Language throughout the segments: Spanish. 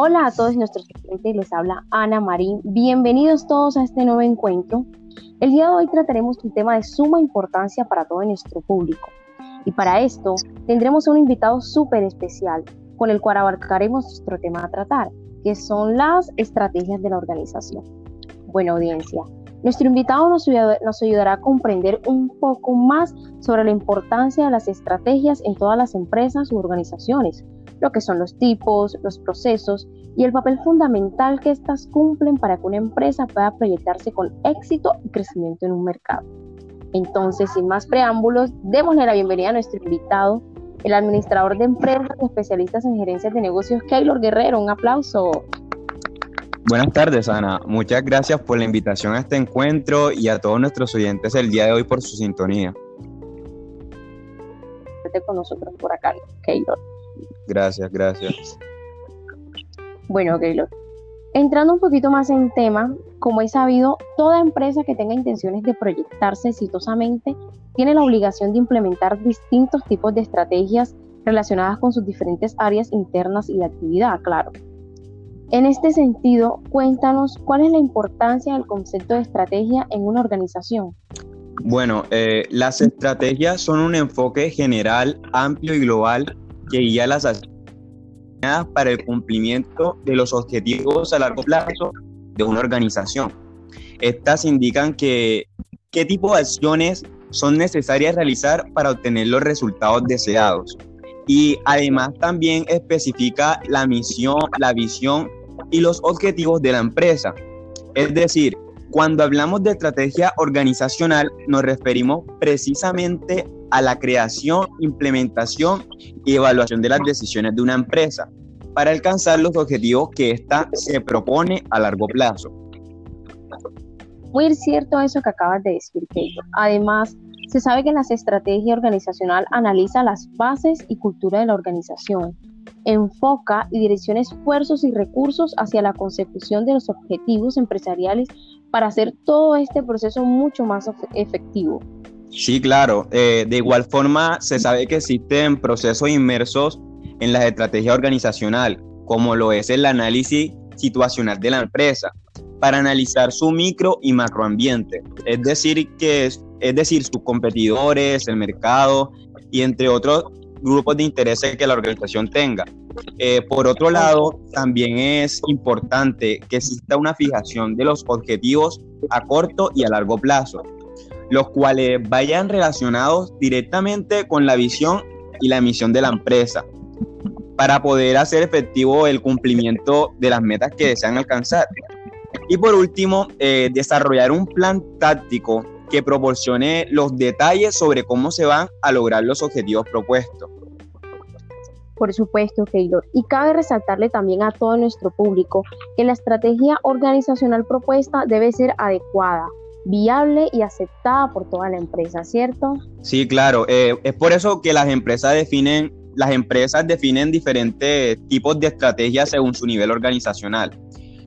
Hola a todos nuestros clientes, les habla Ana Marín. Bienvenidos todos a este nuevo encuentro. El día de hoy trataremos un tema de suma importancia para todo nuestro público. Y para esto tendremos un invitado súper especial con el cual abarcaremos nuestro tema a tratar, que son las estrategias de la organización. Buena audiencia, nuestro invitado nos, nos ayudará a comprender un poco más sobre la importancia de las estrategias en todas las empresas u organizaciones, lo que son los tipos, los procesos y el papel fundamental que éstas cumplen para que una empresa pueda proyectarse con éxito y crecimiento en un mercado. Entonces, sin más preámbulos, démosle la bienvenida a nuestro invitado, el administrador de empresas y especialistas en gerencias de negocios, Keylor Guerrero. Un aplauso. Buenas tardes, Ana. Muchas gracias por la invitación a este encuentro y a todos nuestros oyentes el día de hoy por su sintonía. con nosotros por acá, Keylor. Gracias, gracias. Bueno, Keylor. Entrando un poquito más en tema, como he sabido, toda empresa que tenga intenciones de proyectarse exitosamente tiene la obligación de implementar distintos tipos de estrategias relacionadas con sus diferentes áreas internas y de actividad, claro. En este sentido, cuéntanos cuál es la importancia del concepto de estrategia en una organización. Bueno, eh, las estrategias son un enfoque general, amplio y global que guía las acciones para el cumplimiento de los objetivos a largo plazo de una organización. Estas indican que qué tipo de acciones son necesarias realizar para obtener los resultados deseados. Y además también especifica la misión, la visión y los objetivos de la empresa. Es decir, cuando hablamos de estrategia organizacional nos referimos precisamente a la creación, implementación y evaluación de las decisiones de una empresa para alcanzar los objetivos que ésta se propone a largo plazo. Muy cierto eso que acabas de decir, Keito. Además, se sabe que la estrategia organizacional analiza las bases y cultura de la organización, enfoca y direcciona esfuerzos y recursos hacia la consecución de los objetivos empresariales para hacer todo este proceso mucho más efectivo. Sí, claro. Eh, de igual forma, se sabe que existen procesos inmersos en la estrategia organizacional, como lo es el análisis situacional de la empresa, para analizar su micro y macroambiente, es decir, que es, es decir, sus competidores, el mercado y entre otros grupos de intereses que la organización tenga. Eh, por otro lado, también es importante que exista una fijación de los objetivos a corto y a largo plazo, los cuales vayan relacionados directamente con la visión y la misión de la empresa, para poder hacer efectivo el cumplimiento de las metas que desean alcanzar. Y por último, eh, desarrollar un plan táctico que proporcione los detalles sobre cómo se van a lograr los objetivos propuestos. Por supuesto, Keylor. Y cabe resaltarle también a todo nuestro público que la estrategia organizacional propuesta debe ser adecuada, viable y aceptada por toda la empresa, ¿cierto? Sí, claro. Eh, es por eso que las empresas definen, las empresas definen diferentes tipos de estrategias según su nivel organizacional.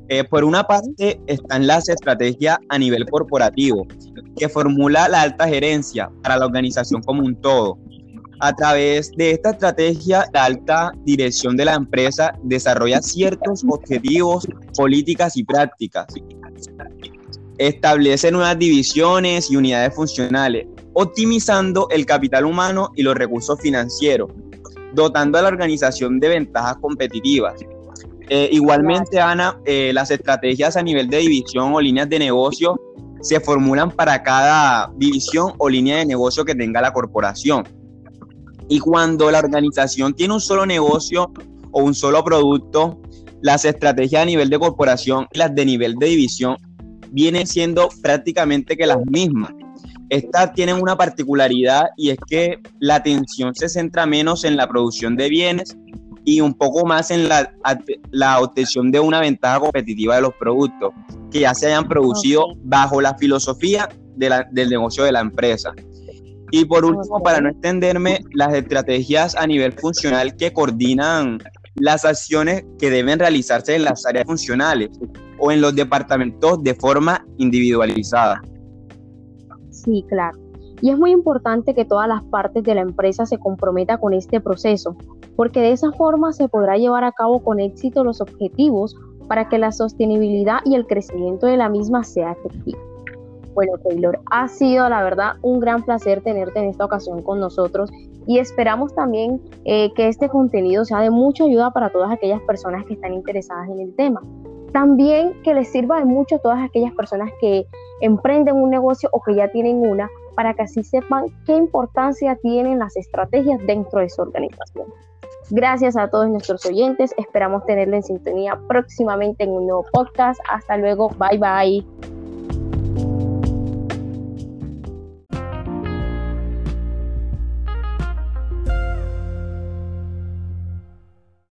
Eh, por una parte están las estrategias a nivel corporativo, que formula la alta gerencia para la organización como un todo. A través de esta estrategia, la alta dirección de la empresa desarrolla ciertos objetivos, políticas y prácticas. Establece nuevas divisiones y unidades funcionales, optimizando el capital humano y los recursos financieros, dotando a la organización de ventajas competitivas eh, igualmente, Ana, eh, las estrategias a nivel de división o líneas de negocio se formulan para cada división o línea de negocio que tenga la corporación. Y cuando la organización tiene un solo negocio o un solo producto, las estrategias a nivel de corporación y las de nivel de división vienen siendo prácticamente que las mismas. Estas tienen una particularidad y es que la atención se centra menos en la producción de bienes y un poco más en la, la obtención de una ventaja competitiva de los productos que ya se hayan producido bajo la filosofía del negocio de la empresa. Y por último, para no extenderme, las estrategias a nivel funcional que coordinan las acciones que deben realizarse en las áreas funcionales o en los departamentos de forma individualizada. Sí, claro. Y es muy importante que todas las partes de la empresa se comprometan con este proceso, porque de esa forma se podrá llevar a cabo con éxito los objetivos para que la sostenibilidad y el crecimiento de la misma sea efectivo. Bueno, Taylor, ha sido la verdad un gran placer tenerte en esta ocasión con nosotros y esperamos también eh, que este contenido sea de mucha ayuda para todas aquellas personas que están interesadas en el tema. También que les sirva de mucho a todas aquellas personas que emprenden un negocio o que ya tienen una, para que así sepan qué importancia tienen las estrategias dentro de su organización. Gracias a todos nuestros oyentes, esperamos tenerlo en sintonía próximamente en un nuevo podcast. Hasta luego, bye bye.